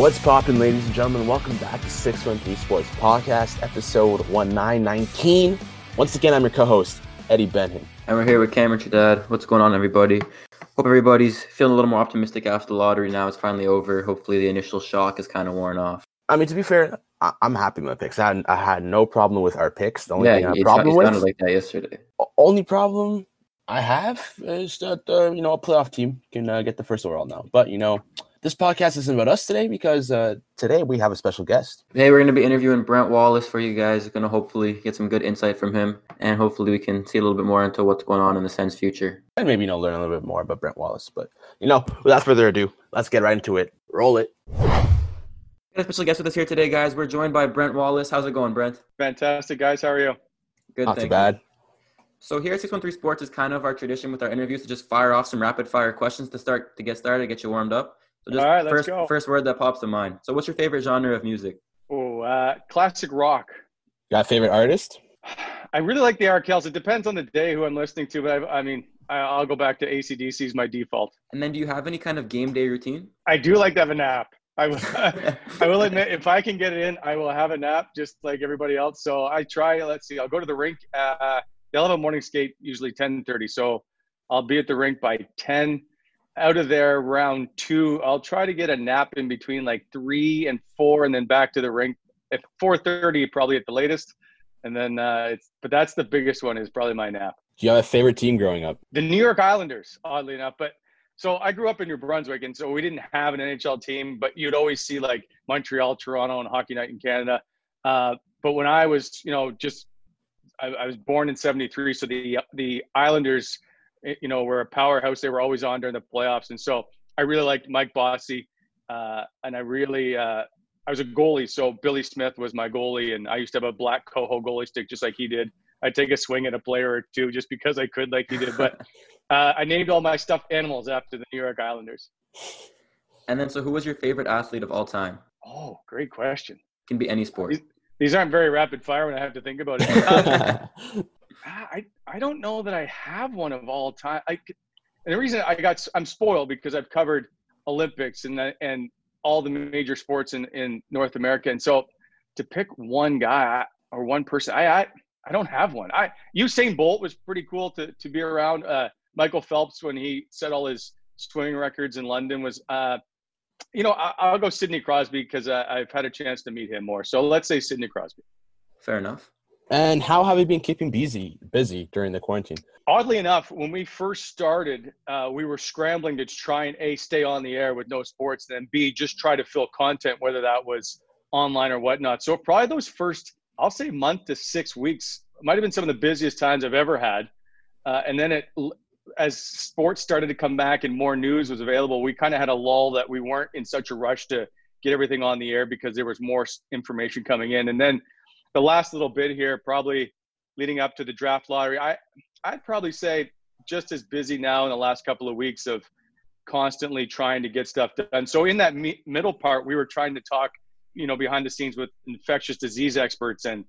What's poppin', ladies and gentlemen? Welcome back to 613 Sports Podcast, episode 1919. Once again, I'm your co host, Eddie Benham. And we're here with Cameron Dad. What's going on, everybody? Hope everybody's feeling a little more optimistic after the lottery now. It's finally over. Hopefully, the initial shock is kind of worn off. I mean, to be fair, I- am happy with my picks. I had, I had no problem with our picks. The only yeah, thing I had problem with like that yesterday. Only problem I have is that uh, you know a playoff team can uh, get the first overall now. But you know, this podcast isn't about us today because uh, today we have a special guest. Hey, we're going to be interviewing Brent Wallace for you guys. Going to hopefully get some good insight from him, and hopefully we can see a little bit more into what's going on in the Sens' future, and maybe you know learn a little bit more about Brent Wallace. But you know, without further ado, let's get right into it. Roll it. Got a special guest with us here today, guys. We're joined by Brent Wallace. How's it going, Brent? Fantastic, guys. How are you? Good. Not too bad. You. So here at 613 Sports is kind of our tradition with our interviews to just fire off some rapid fire questions to start to get started, get you warmed up. So just All right, first, go. first word that pops to mind. So what's your favorite genre of music? Oh, uh, classic rock. Got a favorite artist? I really like the Arkells. It depends on the day who I'm listening to, but I, I mean, I, will go back to ACDC is my default. And then do you have any kind of game day routine? I do like to have a nap. I will, I will admit, if I can get it in, I will have a nap just like everybody else. So I try, let's see, I'll go to the rink. Uh, they'll have a morning skate usually 10.30. So I'll be at the rink by 10 out of there round two. I'll try to get a nap in between like three and four, and then back to the rink at four thirty, probably at the latest. And then uh, it's but that's the biggest one is probably my nap. Do you have a favorite team growing up? The New York Islanders, oddly enough. But so I grew up in New Brunswick, and so we didn't have an NHL team, but you'd always see like Montreal, Toronto, and Hockey Night in Canada. Uh, but when I was, you know, just I, I was born in '73, so the the Islanders Eh, you know, were a powerhouse. They were always on during the playoffs. And so I really liked Mike Bossy. Uh, and I really, uh, I was a goalie. So Billy Smith was my goalie. And I used to have a black coho goalie stick just like he did. I'd take a swing at a player or two just because I could, like he did. But uh, I named all my stuffed animals after the New York Islanders. And then, so who was your favorite athlete of all time? Oh, great question. Can be any sport. These, these aren't very rapid fire when I have to think about it. Um, I I don't know that I have one of all time. I and the reason I got I'm spoiled because I've covered Olympics and and all the major sports in in North America, and so to pick one guy or one person, I I, I don't have one. I Usain Bolt was pretty cool to to be around. Uh, Michael Phelps when he set all his swimming records in London was. Uh, you know, I, will go Sidney Crosby because uh, I've had a chance to meet him more. So let's say Sidney Crosby. Fair enough. And how have you been keeping busy busy during the quarantine? Oddly enough, when we first started, uh, we were scrambling to try and a stay on the air with no sports, and then b just try to fill content, whether that was online or whatnot. So probably those first, I'll say, month to six weeks might have been some of the busiest times I've ever had. Uh, and then it, as sports started to come back and more news was available, we kind of had a lull that we weren't in such a rush to get everything on the air because there was more information coming in, and then the last little bit here, probably leading up to the draft lottery, I I'd probably say just as busy now in the last couple of weeks of constantly trying to get stuff done. So in that me- middle part, we were trying to talk, you know, behind the scenes with infectious disease experts and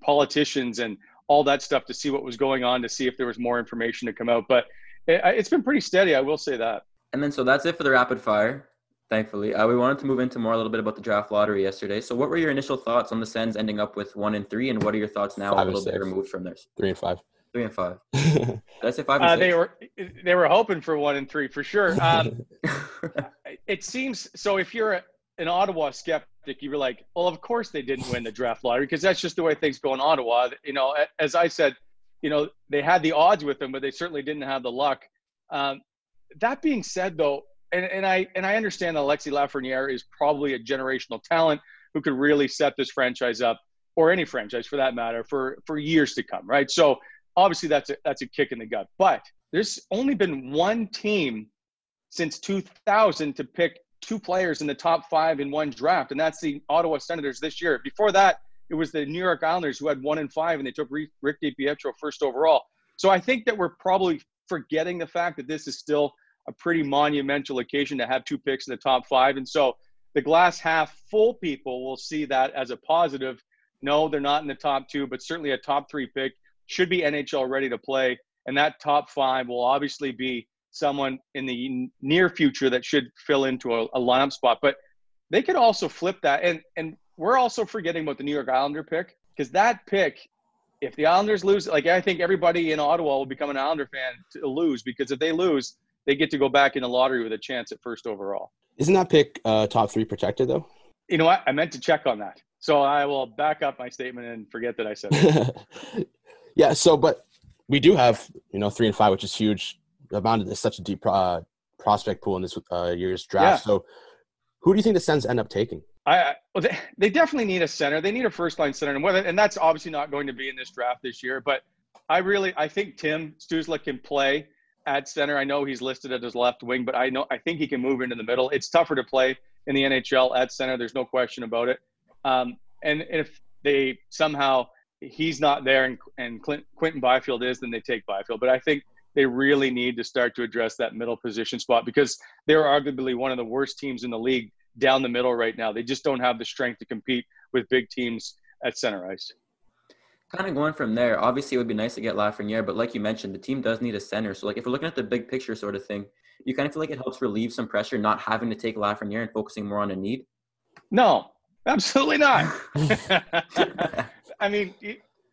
politicians and all that stuff to see what was going on, to see if there was more information to come out. But it, it's been pretty steady, I will say that. And then so that's it for the rapid fire thankfully. Uh, we wanted to move into more a little bit about the draft lottery yesterday. So, what were your initial thoughts on the Sens ending up with one and three, and what are your thoughts now five a little bit removed from this? Three and five. Three and five. Did I say five? Uh, they were they were hoping for one and three for sure. Um, it seems so. If you're a, an Ottawa skeptic, you were like, well, of course they didn't win the draft lottery because that's just the way things go in Ottawa. You know, as I said, you know, they had the odds with them, but they certainly didn't have the luck. Um, that being said, though, and, and I and I understand that Alexi Lafreniere is probably a generational talent who could really set this franchise up, or any franchise for that matter, for for years to come, right? So obviously that's a that's a kick in the gut. But there's only been one team since 2000 to pick two players in the top five in one draft, and that's the Ottawa Senators this year. Before that, it was the New York Islanders who had one in five, and they took Rick DiPietro first overall. So I think that we're probably forgetting the fact that this is still a pretty monumental occasion to have two picks in the top five. And so the glass half full people will see that as a positive No, they're not in the top two, but certainly a top three pick should be NHL ready to play. And that top five will obviously be someone in the near future that should fill into a, a lineup spot. But they could also flip that. And and we're also forgetting about the New York Islander pick because that pick, if the Islanders lose, like I think everybody in Ottawa will become an Islander fan to lose because if they lose, they get to go back in the lottery with a chance at first overall. Isn't that pick uh, top three protected though? You know what? I meant to check on that. So I will back up my statement and forget that I said it. yeah. So, but we do have, you know, three and five, which is huge. Amount of such a deep uh, prospect pool in this uh, year's draft. Yeah. So, who do you think the Sens end up taking? I well, they, they definitely need a center. They need a first line center, and whether and that's obviously not going to be in this draft this year. But I really I think Tim Stützle can play at center. I know he's listed as his left wing, but I know I think he can move into the middle. It's tougher to play in the NHL at center. There's no question about it. Um, and if they somehow he's not there and, and Clint, Quinton Byfield is, then they take Byfield. But I think they really need to start to address that middle position spot because they're arguably one of the worst teams in the league down the middle right now. They just don't have the strength to compete with big teams at center ice. Kind of going from there, obviously it would be nice to get Lafreniere, but like you mentioned, the team does need a center. So like if we're looking at the big picture sort of thing, you kind of feel like it helps relieve some pressure not having to take Lafreniere and focusing more on a need? No, absolutely not. I mean,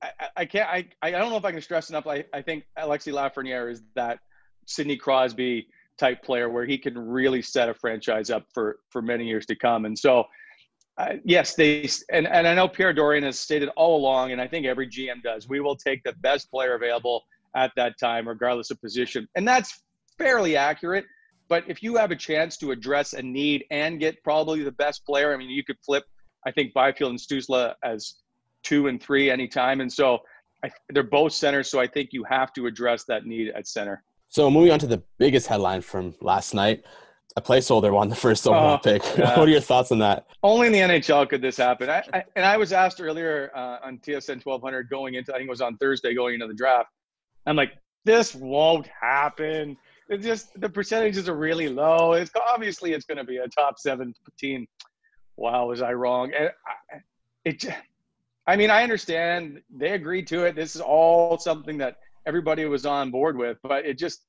I, I, can't. I, I don't know if I can stress enough. I, I think Alexi Lafreniere is that Sidney Crosby type player where he can really set a franchise up for for many years to come. And so, uh, yes, they and and I know Pierre Dorion has stated all along, and I think every GM does. We will take the best player available at that time, regardless of position, and that's fairly accurate. But if you have a chance to address a need and get probably the best player, I mean, you could flip, I think, Byfield and Stützle as two and three anytime. And so I, they're both centers. So I think you have to address that need at center. So moving on to the biggest headline from last night. A placeholder won the first overall uh, pick. Yeah. what are your thoughts on that? Only in the NHL could this happen. I, I, and I was asked earlier uh, on TSN 1200 going into, I think it was on Thursday going into the draft. I'm like, this won't happen it just the percentages are really low. It's obviously it's going to be a top seven team. Wow, was I wrong? And I, it, I mean, I understand they agreed to it. This is all something that everybody was on board with, but it just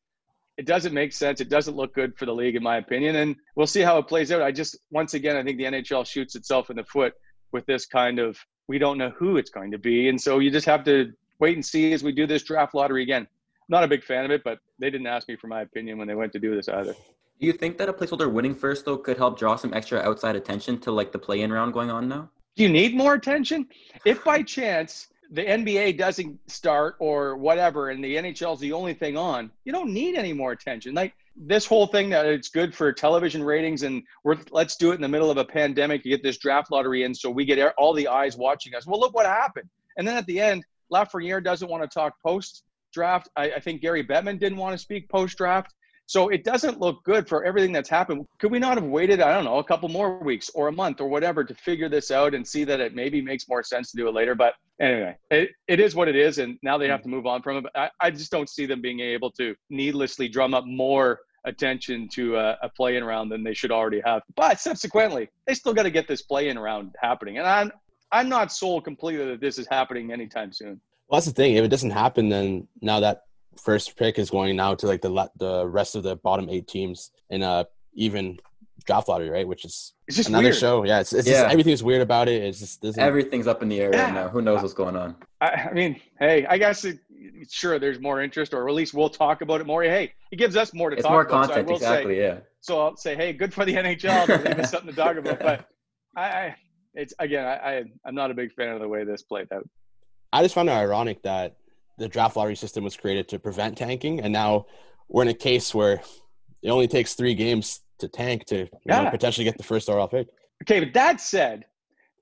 it doesn't make sense. It doesn't look good for the league, in my opinion. And we'll see how it plays out. I just once again, I think the NHL shoots itself in the foot with this kind of we don't know who it's going to be, and so you just have to wait and see as we do this draft lottery again not a big fan of it, but they didn't ask me for my opinion when they went to do this either. Do you think that a placeholder winning first though could help draw some extra outside attention to like the play-in round going on now? Do you need more attention? If by chance the NBA doesn't start or whatever, and the NHL is the only thing on, you don't need any more attention. Like this whole thing that it's good for television ratings, and we're let's do it in the middle of a pandemic to get this draft lottery in, so we get all the eyes watching us. Well, look what happened. And then at the end, Lafreniere doesn't want to talk post draft. I, I think Gary Bettman didn't want to speak post draft. So it doesn't look good for everything that's happened. Could we not have waited, I don't know, a couple more weeks or a month or whatever to figure this out and see that it maybe makes more sense to do it later? But anyway, it, it is what it is. And now they have to move on from it. But I, I just don't see them being able to needlessly drum up more attention to a, a play-in round than they should already have. But subsequently, they still got to get this play-in round happening. And I'm, I'm not sold completely that this is happening anytime soon. Well, that's the thing. If it doesn't happen, then now that first pick is going now to like the the rest of the bottom eight teams in a even draft lottery, right? Which is it's just another weird. show. Yeah, it's, it's yeah. Just, everything's weird about it. It's just doesn't... everything's up in the air yeah. right now. Who knows what's going on? I, I mean, hey, I guess it, sure there's more interest, or at least we'll talk about it more. Hey, it gives us more to it's talk more about. content, so exactly. Say, yeah. So I'll say, hey, good for the NHL to leave us something to talk about. But I, I it's again, I, I I'm not a big fan of the way this played out. I just found it ironic that the draft lottery system was created to prevent tanking, and now we're in a case where it only takes three games to tank to yeah. know, potentially get the first overall pick. Okay, but that said,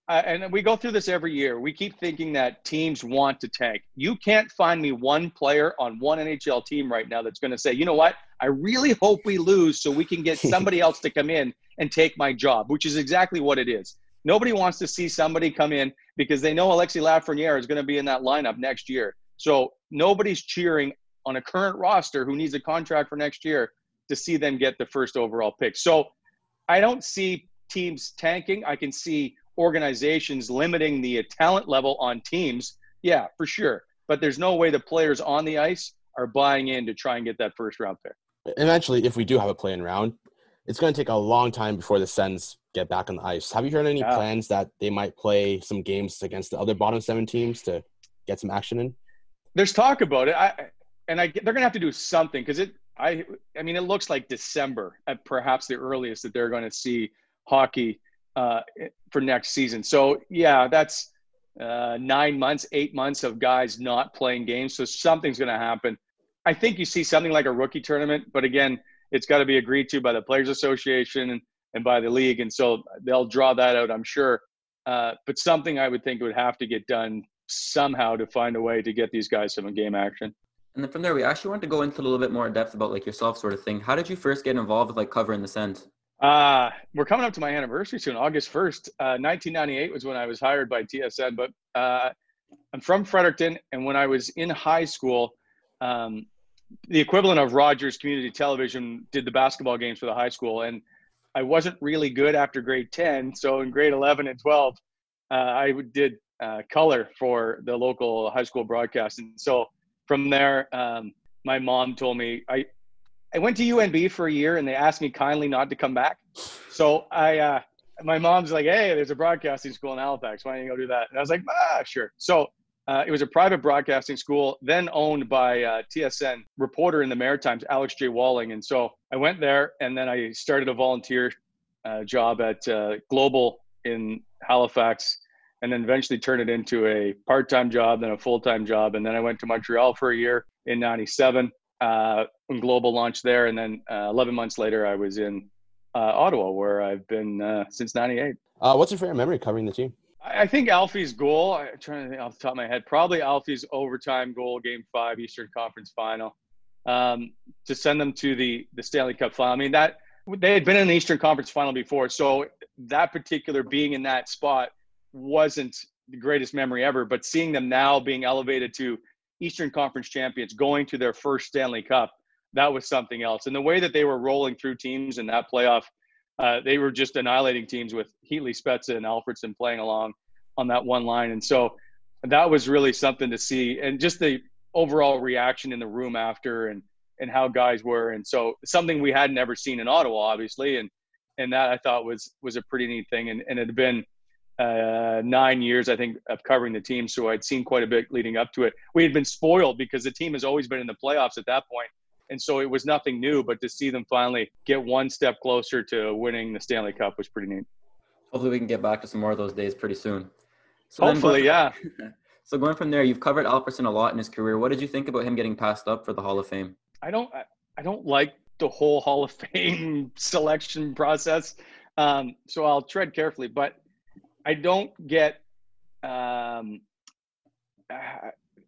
uh, and we go through this every year. We keep thinking that teams want to tank. You can't find me one player on one NHL team right now that's going to say, you know what? I really hope we lose so we can get somebody else to come in and take my job, which is exactly what it is. Nobody wants to see somebody come in because they know Alexi Lafreniere is going to be in that lineup next year. So nobody's cheering on a current roster who needs a contract for next year to see them get the first overall pick. So I don't see teams tanking. I can see organizations limiting the talent level on teams, yeah, for sure. But there's no way the players on the ice are buying in to try and get that first round pick. Eventually, if we do have a play in round, it's going to take a long time before the Sens get back on the ice. Have you heard any yeah. plans that they might play some games against the other bottom seven teams to get some action in? There's talk about it. I and I they're going to have to do something because it. I I mean, it looks like December at perhaps the earliest that they're going to see hockey uh, for next season. So yeah, that's uh, nine months, eight months of guys not playing games. So something's going to happen. I think you see something like a rookie tournament, but again, it's got to be agreed to by the Players Association and, and by the league, and so they'll draw that out, I'm sure. Uh, but something I would think would have to get done somehow to find a way to get these guys some game action. And then from there, we actually want to go into a little bit more depth about like yourself, sort of thing. How did you first get involved with like covering the Sens? Uh, we're coming up to my anniversary soon, August 1st. Uh, 1998 was when I was hired by TSN, but uh, I'm from Fredericton. And when I was in high school, um, the equivalent of Rogers Community Television did the basketball games for the high school. And I wasn't really good after grade 10. So in grade 11 and 12, uh, I did uh, color for the local high school broadcast. And so from there, um, my mom told me I, I went to UNB for a year and they asked me kindly not to come back. So I, uh, my mom's like, Hey, there's a broadcasting school in Halifax. Why don't you go do that? And I was like, ah, sure. So uh, it was a private broadcasting school, then owned by uh, TSN reporter in the Maritimes, Alex J. Walling. And so I went there and then I started a volunteer uh, job at uh, Global in Halifax and then eventually turned it into a part-time job, then a full-time job. And then I went to Montreal for a year in 97 uh, when Global launched there. And then uh, 11 months later, I was in uh, Ottawa, where I've been uh, since '98. Uh, what's your favorite memory covering the team? I think Alfie's goal. I'm trying to think off the top of my head. Probably Alfie's overtime goal, Game Five, Eastern Conference Final, um, to send them to the the Stanley Cup final. I mean that they had been in the Eastern Conference Final before, so that particular being in that spot wasn't the greatest memory ever. But seeing them now being elevated to Eastern Conference champions going to their first Stanley Cup, that was something else. And the way that they were rolling through teams in that playoff, uh, they were just annihilating teams with Heatley, Spezza, and Alfredsson playing along on that one line. And so that was really something to see. And just the overall reaction in the room after and, and how guys were. And so something we hadn't ever seen in Ottawa, obviously. And, and that I thought was, was a pretty neat thing. And, and it had been – uh, nine years, I think, of covering the team. So I'd seen quite a bit leading up to it. We had been spoiled because the team has always been in the playoffs at that point. And so it was nothing new, but to see them finally get one step closer to winning the Stanley Cup was pretty neat. Hopefully, we can get back to some more of those days pretty soon. So Hopefully, yeah. so going from there, you've covered Alfredsson a lot in his career. What did you think about him getting passed up for the Hall of Fame? I don't, I don't like the whole Hall of Fame selection process. Um, so I'll tread carefully, but I don't get um,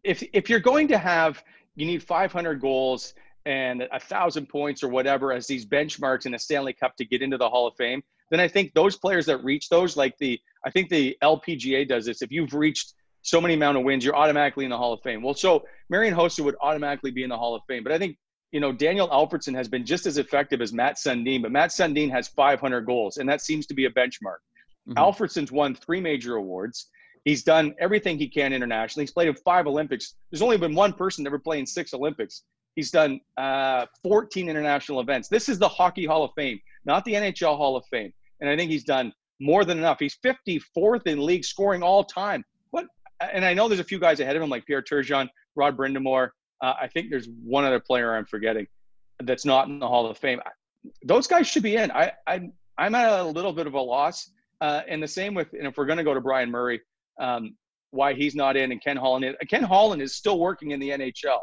if if you're going to have you need 500 goals and a thousand points or whatever as these benchmarks in a Stanley Cup to get into the Hall of Fame, then I think those players that reach those, like the I think the LPGA does this. If you've reached so many amount of wins, you're automatically in the Hall of Fame. Well, so Marian Hossa would automatically be in the Hall of Fame, but I think you know Daniel Alfredsson has been just as effective as Mats Sundin, but Mats Sundin has 500 goals, and that seems to be a benchmark. Mm-hmm. Alfredsson's won three major awards. He's done everything he can internationally. He's played in five Olympics. There's only been one person ever playing six Olympics. He's done uh, 14 international events. This is the Hockey Hall of Fame, not the NHL Hall of Fame. And I think he's done more than enough. He's 54th in league scoring all time. What? And I know there's a few guys ahead of him like Pierre Turgeon, Rod Brind'Amour. Uh, I think there's one other player I'm forgetting that's not in the Hall of Fame. Those guys should be in. I, I I'm at a little bit of a loss uh, and the same with, and if we're going to go to Brian Murray, um, why he's not in, and Ken Holland. Is, Ken Holland is still working in the NHL.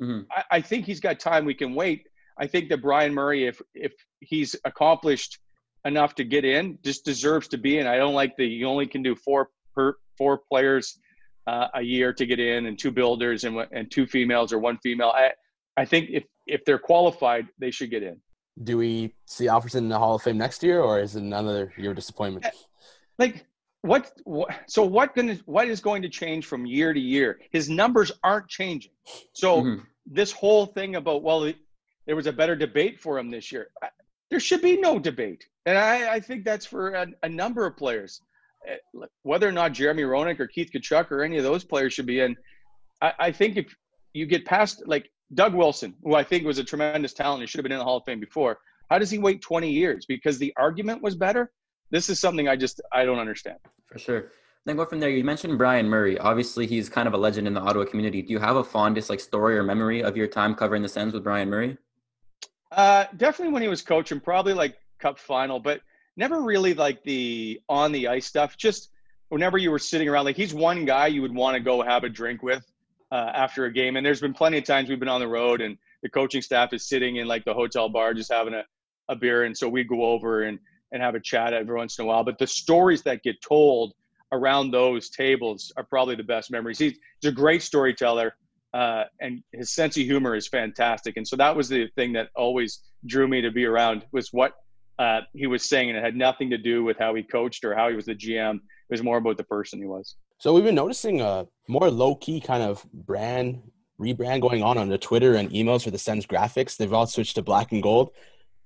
Mm-hmm. I, I, think he's got time. We can wait. I think that Brian Murray, if if he's accomplished enough to get in, just deserves to be in. I don't like the you only can do four per four players uh, a year to get in, and two builders and and two females or one female. I I think if if they're qualified, they should get in do we see Alfredsson in the Hall of Fame next year, or is it another year of disappointment? Like what, what? So what going what is going to change from year to year? His numbers aren't changing. So mm-hmm. this whole thing about well, there was a better debate for him this year. There should be no debate, and I, I think that's for a, a number of players. eh, whether or not Jeremy Roenick or Keith Tkachuk or any of those players should be in, I, I think if you get past like Doug Wilson, who I think was a tremendous talent, he should have been in the Hall of Fame before. How does he wait 20 years? Because the argument was better. This is something I just I don't understand. For sure. Then go from there. You mentioned Brian Murray. Obviously, he's kind of a legend in the Ottawa community. Do you have a fondest like story or memory of your time covering the Sens with Brian Murray? Uh, definitely when he was coaching, probably like Cup final, but never really like the on the ice stuff. Just whenever you were sitting around, like he's one guy you would want to go have a drink with uh, after a game. And there's been plenty of times we've been on the road and the coaching staff is sitting in like the hotel bar just having a, a beer, and so we go over and and have a chat every once in a while. But the stories that get told around those tables are probably the best memories. He's, he's a great storyteller, uh, and his sense of humor is fantastic. And so that was the thing that always drew me to be around was what uh, he was saying, and it had nothing to do with how he coached or how he was the GM. It was more about the person he was. So we've been noticing a more low key kind of brand rebrand going on on the Twitter and emails for the Sens graphics. They've all switched to black and gold.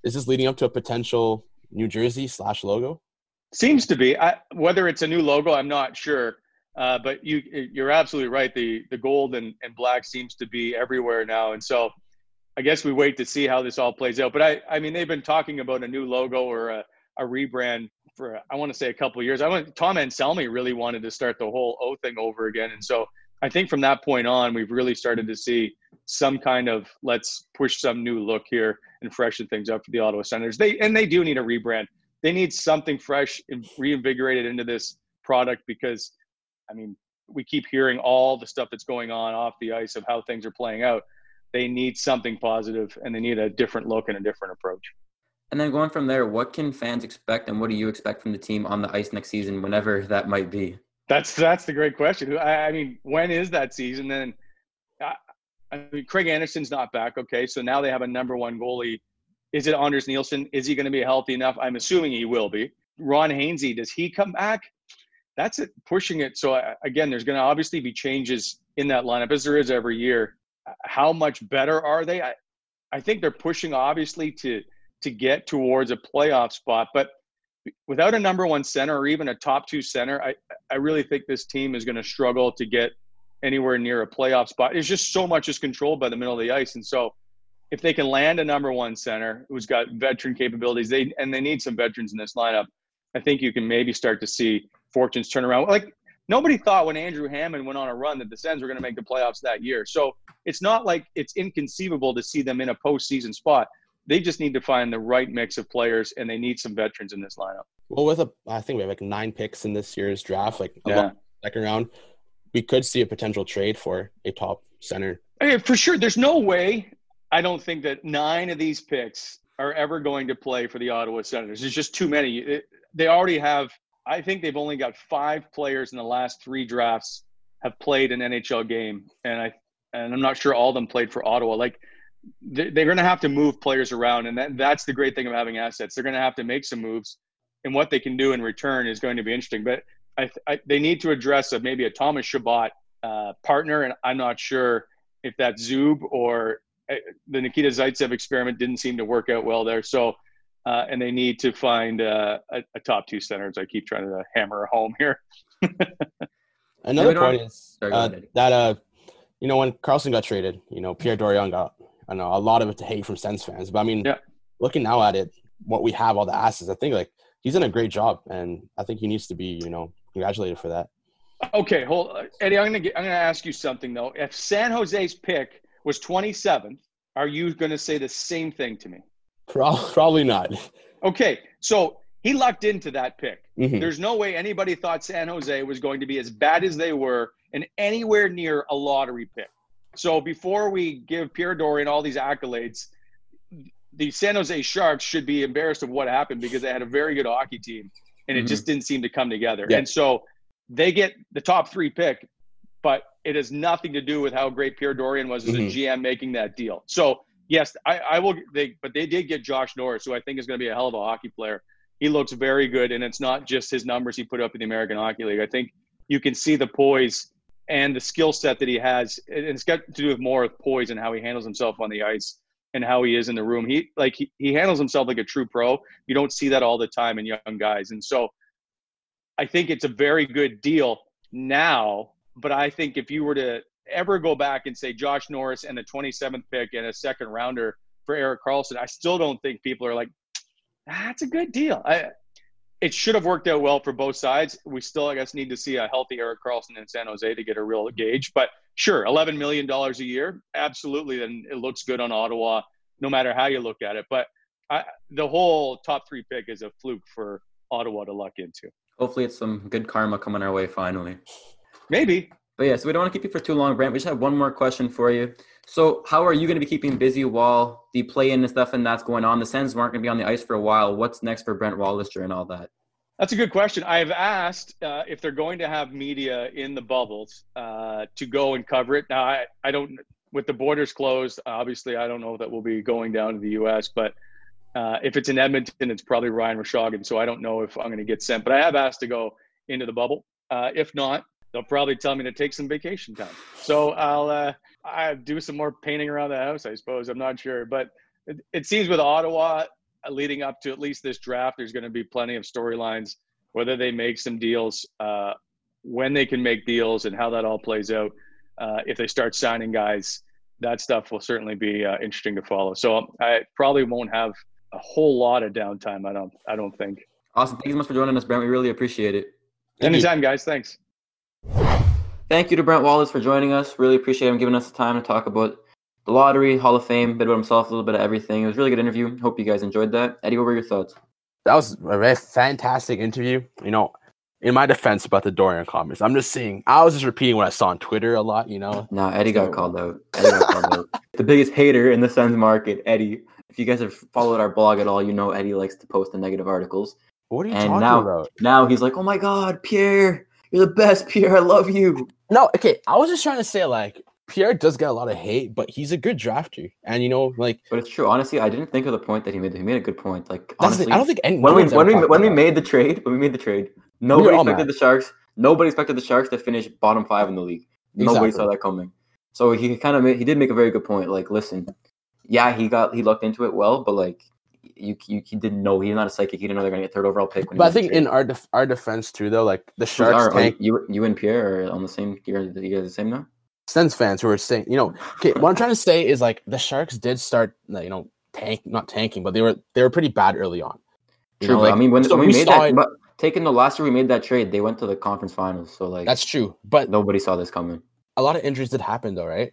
Is this leading up to a potential New Jersey slash logo? Seems to be. I, whether it's a new logo, I'm not sure. Uh, but you you're absolutely right. The the gold and, and black seems to be everywhere now, and so I guess we wait to see how this all plays out. But I I mean they've been talking about a new logo or a, a rebrand for I want to say a couple years. I went Tom Anselmi really wanted to start the whole O thing over again, and so I think from that point on we've really started to see some kind of let's push some new look here and freshen things up for the Ottawa Senators. They and they do need a rebrand they need something fresh and reinvigorated into this product because, I mean, we keep hearing all the stuff that's going on off the ice of how things are playing out. They need something positive and they need a different look and a different approach. And then going from there, what can fans expect and what do you expect from the team on the ice next season, whenever that might be? That's that's the great question. I, I mean, when is that season? Then, I, I mean, Craig Anderson's not back. Okay, so now they have a number one goalie is it Anders Nilsson? Is he going to be healthy enough? I'm assuming he will be. Ron Hainsey, does he come back? That's it, pushing it. So again, there's going to obviously be changes in that lineup as there is every year. How much better are they? I, I think they're pushing obviously to to get towards a playoff spot, but without a number one center or even a top two center, I I really think this team is going to struggle to get anywhere near a playoff spot. It's just so much is controlled by the middle of the ice, and so if they can land a number one center who's got veteran capabilities, they and they need some veterans in this lineup. I think you can maybe start to see fortunes turn around. Like nobody thought when Andrew Hammond went on a run that the Sens were going to make the playoffs that year. So it's not like it's inconceivable to see them in a postseason spot. They just need to find the right mix of players, and they need some veterans in this lineup. Well, with a, I think we have like nine picks in this year's draft, like yeah. second round, we could see a potential trade for a top center. For sure, there's no way I don't think that nine of these picks are ever going to play for the Ottawa Senators. There's just too many. It, they already have. I think they've only got five players in the last three drafts have played an NHL game, and I and I'm not sure all of them played for Ottawa. Like they're going to have to move players around, and that, that's the great thing of having assets. They're going to have to make some moves, and what they can do in return is going to be interesting. But I, I they need to address a, maybe a Thomas Chabot uh, partner, and I'm not sure if that's Zub or Eh, the Nikita Zaitsev experiment didn't seem to work out well there. So, uh, and they need to find uh, a, a, top two centers. I keep trying to hammer home here. Another point is uh, that uh, you know when Karlsson got traded, you know Pierre Dorion got I know a lot of it to hate from Sens fans, but I mean, yeah. looking now at it, what we have, all the assets, I think like he's done a great job, and I think he needs to be you know congratulated for that. Okay, hold Eddie. I'm gonna get, I'm gonna ask you something though. If San Jose's pick was 27th, are you going to say the same thing to me? Probably not. Okay, so he lucked into that pick. Mm-hmm. There's no way anybody thought San Jose was going to be as bad as they were and anywhere near a lottery pick. So before we give Pierre Dorion all these accolades, the San Jose Sharks should be embarrassed of what happened because they had a very good hockey team and it mm-hmm. just didn't seem to come together. Yeah. And so they get the top three pick, but it has nothing to do with how great Pierre Dorion was as mm-hmm. a GM making that deal. So yes, I, I will. They, but they did get Josh Norris, who I think is going to be a hell of a hockey player. He looks very good, and it's not just his numbers he put up in the American Hockey League. I think you can see the poise and the skill set that he has. And it's got to do with more with poise and how he handles himself on the ice and how he is in the room. He like he, he handles himself like a true pro. You don't see that all the time in young guys, and so I think it's a very good deal now. But I think if you were to ever go back and say Josh Norris and the 27th pick and a second rounder for Erik Karlsson, I still don't think people are like, that's a good deal. I, it should have worked out well for both sides. We still, I guess, need to see a healthy Erik Karlsson in San Jose to get a real gauge. But sure, $11 million a year, absolutely. And it looks good on Ottawa, no matter how you look at it. But I, the whole top three pick is a fluke for Ottawa to luck into. Hopefully, it's some good karma coming our way finally. Maybe. But yeah, so we don't want to keep you for too long, Brent. We just have one more question for you. So, how are you going to be keeping busy while the play-in and stuff and that's going on? The Sens aren't going to be on the ice for a while. What's next for Brent Wallace and all that? That's a good question. I've asked uh, if they're going to have media in the bubbles uh, to go and cover it. Now, I, I don't, with the borders closed, obviously, I don't know that we'll be going down to the U.S., but uh, if it's in Edmonton, it's probably Ryan Rishagan. So I don't know if I'm going to get sent, but I have asked to go into the bubble. Uh, if not, they'll probably tell me to take some vacation time. So I'll uh, I do some more painting around the house, I suppose. I'm not sure, but it, it seems with Ottawa uh, leading up to at least this draft, there's going to be plenty of storylines. Whether they make some deals, uh, when they can make deals, and how that all plays out. Uh, if they start signing guys, that stuff will certainly be uh, interesting to follow. So I probably won't have a whole lot of downtime. I don't. I don't think. Awesome. Thank you so much for joining us, Brent. We really appreciate it. Thank Anytime, you. guys. Thanks. Thank you to Brent Wallace for joining us. Really appreciate him giving us the time to talk about the lottery, Hall of Fame, a bit about himself, a little bit of everything. It was a really good interview. Hope you guys enjoyed that. Eddie, what were your thoughts? That was a very fantastic interview. You know, in my defense about the Dorion comments, I'm just saying I was just repeating what I saw on Twitter a lot. You know, no, Eddie got called out. Eddie got called out. The biggest hater in the Sens market, Eddie. If you guys have followed our blog at all, you know Eddie likes to post the negative articles. What are you and talking now, about? Now he's like, "Oh my God, Pierre, you're the best, Pierre. I love you." No, okay. I was just trying to say like Pierre does get a lot of hate, but he's a good drafter, and you know, like. But it's true. Honestly, I didn't think of the point that he made. He made a good point. Like, honestly, I don't think any, when we when we when we made the trade, when we made the trade, nobody we expected mad. the Sharks. Nobody expected the Sharks to finish bottom five in the league. Exactly. Nobody saw that coming. So he kind of made, he did make a very good point. Like, listen, yeah, he got he looked into it well, but like you, you he didn't know he's not a psychic. He didn't know they're gonna get third overall pick. but I think in our def- our defense too, though, like the Sharks, are, tank- you you and Pierre are on the same. You're you guys the same now. Sens fans who are saying, you know, okay, what I'm trying to say is like the Sharks did start, you know, tank not tanking, but they were they were pretty bad early on. You True, know, like, I mean, when, so when we, we made that, it, but taking the last year we made that trade, they went to the conference finals. So like that's true, but nobody saw this coming. A lot of injuries did happen though, right?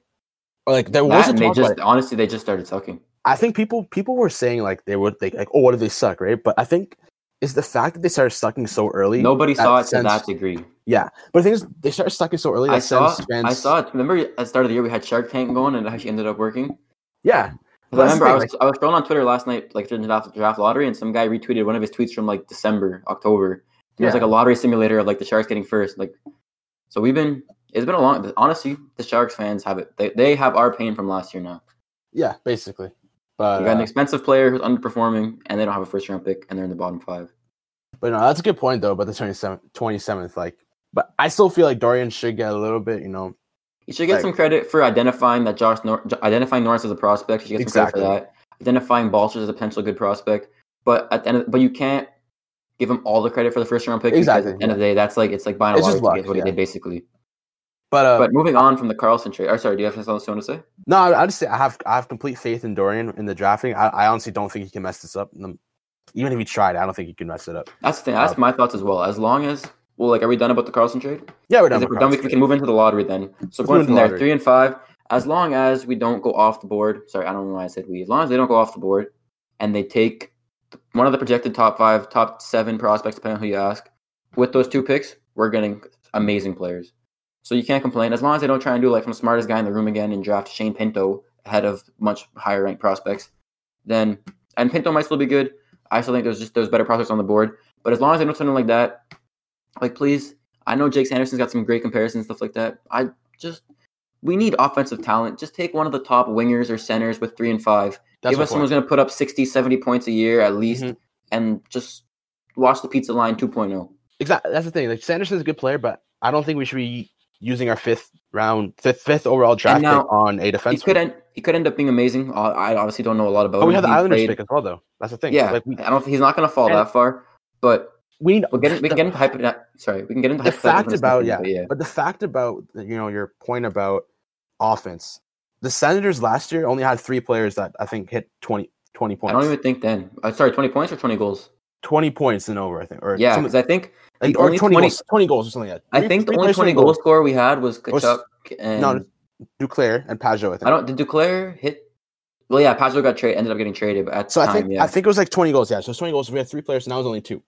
Or like there was. a They just honestly they just started sucking. I think people people were saying like they would think like oh what do they suck right? But I think it's the fact that they started sucking so early. Nobody saw it to that degree. Yeah, but the thing is, they started sucking so early. I saw. Fans... I saw it. Remember at the start of the year we had Shark Tank going, and it actually ended up working. Yeah. I remember I was like... I was scrolling on Twitter last night, like during the draft, draft lottery, and some guy retweeted one of his tweets from like December, October. It yeah. was like a lottery simulator of like the Sharks getting first. Like, so we've been. It's been a long. Honestly, the Sharks fans have it. They they have our pain from last year now. Yeah, basically. But you got uh, an expensive player who's underperforming, and they don't have a first round pick, and they're in the bottom five. But no, that's a good point though But the 27th, 27th. Like, but I still feel like Dorion should get a little bit, you know. He should get like, some credit for identifying that Josh Nor- identifying Norris as a prospect. He should get exactly. some credit for that. Identifying Balcers as a potential good prospect, but at the end, of, but you can't give him all the credit for the first round pick. Exactly. At the end yeah. of the day, that's like it's like buying a lottery ticket. What yeah. he did basically. But uh, but moving on from the Karlsson trade. Or sorry, do you have something else you want to say? No, I, I just say I have I have complete faith in Dorion in the drafting. I, I honestly don't think he can mess this up. Even if he tried, I don't think he can mess it up. That's the thing. That's uh, my thoughts as well. As long as well, like, are we done about the Karlsson trade? Yeah, we're done. If we're done, we can move into the lottery then. So Let's going from the there, three and five. As long as we don't go off the board. Sorry, I don't know why I said we. As long as they don't go off the board, and they take one of the projected top five, top seven prospects, depending on who you ask, with those two picks, we're getting amazing players. So you can't complain as long as they don't try and do like from the smartest guy in the room again and draft Shane Pinto ahead of much higher ranked prospects. Then and Pinto might still be good. I still think there's just there's better prospects on the board. But as long as they don't something like that, like please, I know Jake Sanderson's got some great comparisons stuff like that. I just we need offensive talent. Just take one of the top wingers or centers with three and five. That's Give us someone who's going to put up 60, 70 points a year at least, mm-hmm. and just watch the pizza line 2.0. Exactly. That's the thing. Like Sanderson's a good player, but I don't think we should be using our fifth round, fifth, fifth overall draft now, pick on a defense. He could end. He could end up being amazing. Uh, I obviously don't know a lot about. Oh, we have the Islanders played, pick as well, though. That's the thing. Yeah, like we, I don't. He's not going to fall and, that far, but we need. We'll get, we can get into hyper. Sorry, we can get into the fact about yeah, yeah, but the fact about you know your point about offense. The Senators last year only had three players that I think hit 20, 20 points. I don't even think then. Uh, sorry, twenty points or twenty goals. 20 points and over, I think. Or yeah, because I think like, or 20, 20, goals, 20 goals or something like that. I think the only 20 goal score we had was Tkachuk and no, Duclair and Pageau. I think. I don't. Did Duclair hit? Well, yeah, Pageau got traded. Ended up getting traded. But so time, I think yeah. I think it was like 20 goals. Yeah, so 20 goals. We had three players, and now it's only two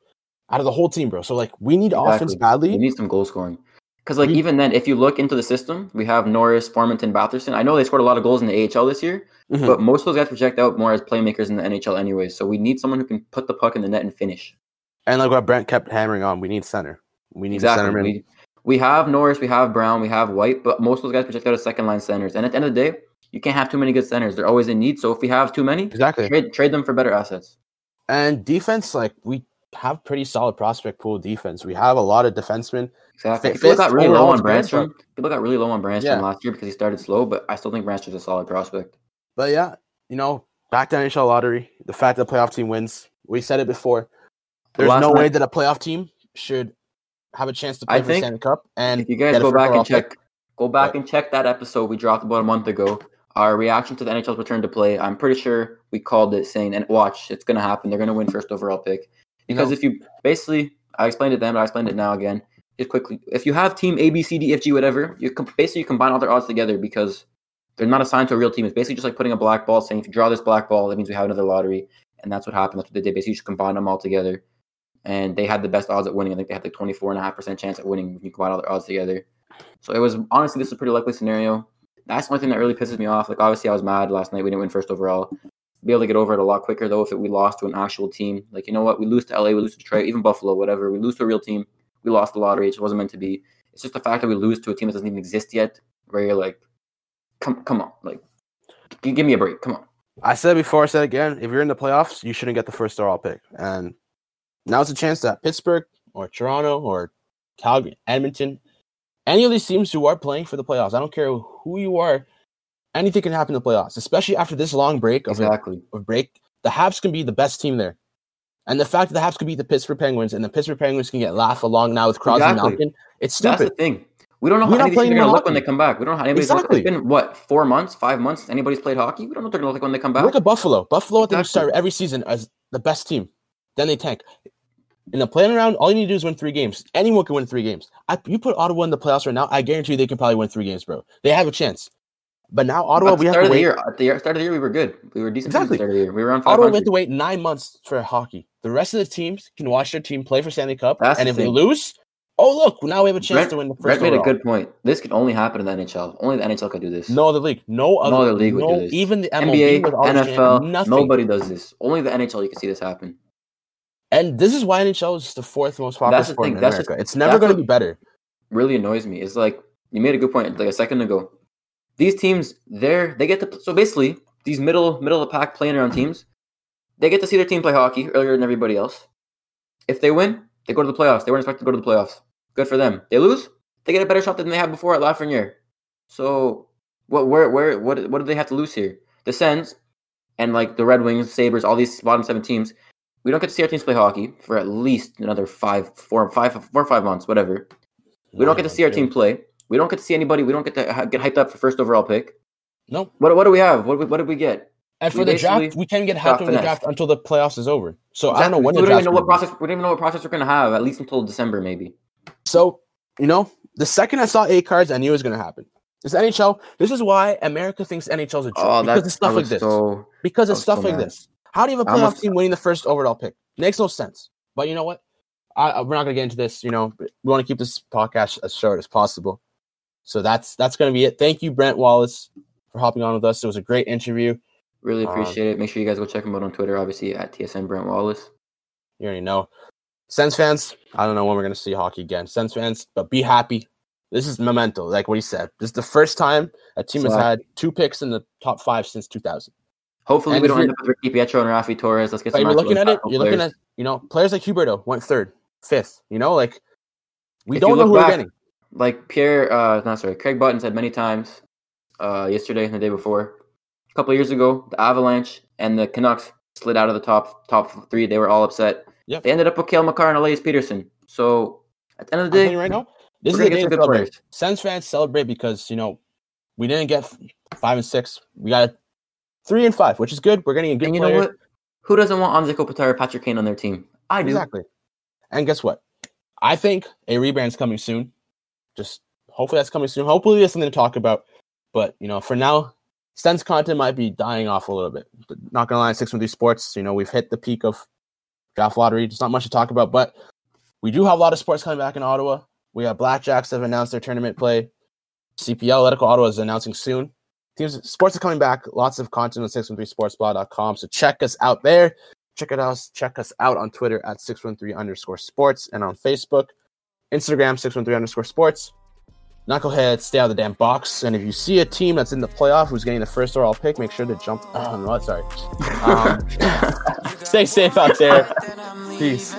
out of the whole team, bro. So like we need exactly. offense badly. We need some goal scoring. Because like we, even then, if you look into the system, we have Norris, Formenton, Batherson. I know they scored a lot of goals in the AHL this year, mm-hmm. but most of those guys project out more as playmakers in the NHL anyway. So we need someone who can put the puck in the net and finish. And like what Brent kept hammering on, we need center. We need exactly. centerman. We, we have Norris, we have Brown, we have White, but most of those guys project out as second line centers. And at the end of the day, you can't have too many good centers. They're always in need. So if we have too many, exactly trade, trade them for better assets. And defense, like we have pretty solid prospect pool defense. We have a lot of defensemen. Exactly. F- people got really low on Brannstrom. People got really low on Brannstrom yeah. last year because he started slow, but I still think Brannstrom's a solid prospect. But yeah, you know, back to NHL lottery, the fact that the playoff team wins, we said it before. There's no night, way that a playoff team should have a chance to play I for the Stanley Cup. And if you guys go back and check, pick. go back and check that episode we dropped about a month ago. Our reaction to the NHL's return to play. I'm pretty sure we called it saying, "And watch, it's going to happen. They're going to win first overall pick." Because you know, if you basically, I explained it then, but I explained it now again. Just quickly, if you have team A, B, C, D, F, G, whatever, you com- basically you combine all their odds together because they're not assigned to a real team. It's basically just like putting a black ball, saying if you draw this black ball, that means we have another lottery, and that's what happened. That's what they did. Basically, you just combine them all together and they had the best odds at winning. I think they had like 24.5% chance at winning when you combine all their odds together. So it was honestly, this is a pretty likely scenario. That's one thing that really pisses me off. Like, obviously, I was mad last night. We didn't win first overall. Be able to get over it a lot quicker, though, if it, we lost to an actual team. Like, you know what? We lose to LA, we lose to Detroit, even Buffalo, whatever. We lose to a real team. We lost the lottery. It wasn't meant to be. It's just the fact that we lose to a team that doesn't even exist yet, where you're like, come, come on. Like, give me a break. Come on. I said before, I said again, if you're in the playoffs, you shouldn't get the first overall pick. And now's a chance that Pittsburgh or Toronto or Calgary, Edmonton, any of these teams who are playing for the playoffs, I don't care who you are, anything can happen in the playoffs, especially after this long break of, exactly. a, of break. The Habs can be the best team there. And the fact that the Habs could beat the Pittsburgh Penguins and the Pittsburgh Penguins can get laugh along now with Crosby exactly. Malkin, it's stupid. That's the thing. We don't know how anybody's going to look when they come back. We don't know how anybody's exactly. It's been what four months, five months. Anybody's played hockey. We don't know what they're going to look like when they come back. Look at Buffalo. Buffalo exactly. at the start every season as the best team. Then they tank in the playing round, all you need to do is win three games. Anyone can win three games. I, you put Ottawa in the playoffs right now, I guarantee you they can probably win three games, bro. They have a chance. But now Ottawa, we have to wait. Year, at the start of the year, we were good. We were decent. Exactly. At the start of the year. We were on. Ottawa, we have to wait nine months for hockey. The rest of the teams can watch their team play for Stanley Cup, That's and if they lose, oh look, now we have a chance Brent, to win the first. Brent made a good point. This can only happen in the NHL. Only the NHL could do this. No other league. No other, no other league no, would do this. Even the MLB, NBA, NFL, nobody does this. Only the NHL you can see this happen. And this is why NHL is the fourth most popular that's sport in that's America. Just, it's never going to be better. Really annoys me. It's like you made a good point like a second ago. These teams, they're they get to so basically these middle middle of the pack playing around teams, they get to see their team play hockey earlier than everybody else. If they win, they go to the playoffs. They weren't expected to go to the playoffs. Good for them. They lose, they get a better shot than they had before at Lafreniere. So what where where what what do they have to lose here? The Sens and like the Red Wings, Sabres, all these bottom seven teams, we don't get to see our teams play hockey for at least another five, four, five, four or five months, whatever. We don't get to see our team play. We don't get to see anybody. We don't get to get hyped up for first overall pick. No. What what do we have? What what did we get? And for we the draft, we can't get hyped in the draft until the playoffs is over. So exactly. I don't know when. We don't even know what process. We don't even know what process we're gonna have at least until December, maybe. So you know, the second I saw eight cards, I knew it was gonna happen. This NHL. This is why America thinks NHL is a joke oh, because of stuff like this. So, because of stuff so like mad. this. How do you have a playoff almost, team winning the first overall pick? Makes no sense. But you know what? I, we're not going to get into this. You know, we want to keep this podcast as short as possible. So that's that's going to be it. Thank you, Brent Wallace, for hopping on with us. It was a great interview. Really um, appreciate um, it. Make sure you guys go check him out on Twitter, obviously at TSN Brent Wallace. You already know. Sens fans, I don't know when we're going to see hockey again. Sens fans, but be happy. This is memento, like what he said. This is the first time a team so, has had two picks in the top five since 2000. Hopefully, and we don't end up with Rick DiPietro and Raffi Torres. Let's get some. You're looking at it. You're looking at you know players like Huberto went third, fifth. You know, like we if don't know who back, we're getting. Like Pierre, uh, not sorry, Craig Button said many times uh, yesterday and the day before. A couple years ago, the Avalanche and the Canucks slid out of the top top three. They were all upset. Yep. They ended up with Cale Makar and Elias Pettersson. So at the end of the day, right now, this is a game to celebrate. Sens fans celebrate because you know we didn't get five and six. We got three and five, which is good. We're getting a good. And you player. know what? Who doesn't want Anze Kopitar or Patrick Kane on their team? I do. Exactly. And guess what? I think a rebrand's coming soon. Just hopefully that's coming soon. Hopefully there's something to talk about. But you know, for now, Sens content might be dying off a little bit. But not gonna lie, six one three sports. You know, we've hit the peak of draft lottery. There's not much to talk about, but we do have a lot of sports coming back in Ottawa. We have Blackjacks have announced their tournament play. CPL Atletico Ottawa is announcing soon. Teams sports are coming back. Lots of content on 613sportsblog.com. So check us out there. Check it out. Check us out on Twitter at 613 underscore sports and on Facebook, Instagram 613 underscore sports. Knucklehead, stay out of the damn box. And if you see a team that's in the playoff who's getting the first overall pick, make sure to jump. Oh, no, sorry. Um, stay safe out there. Peace.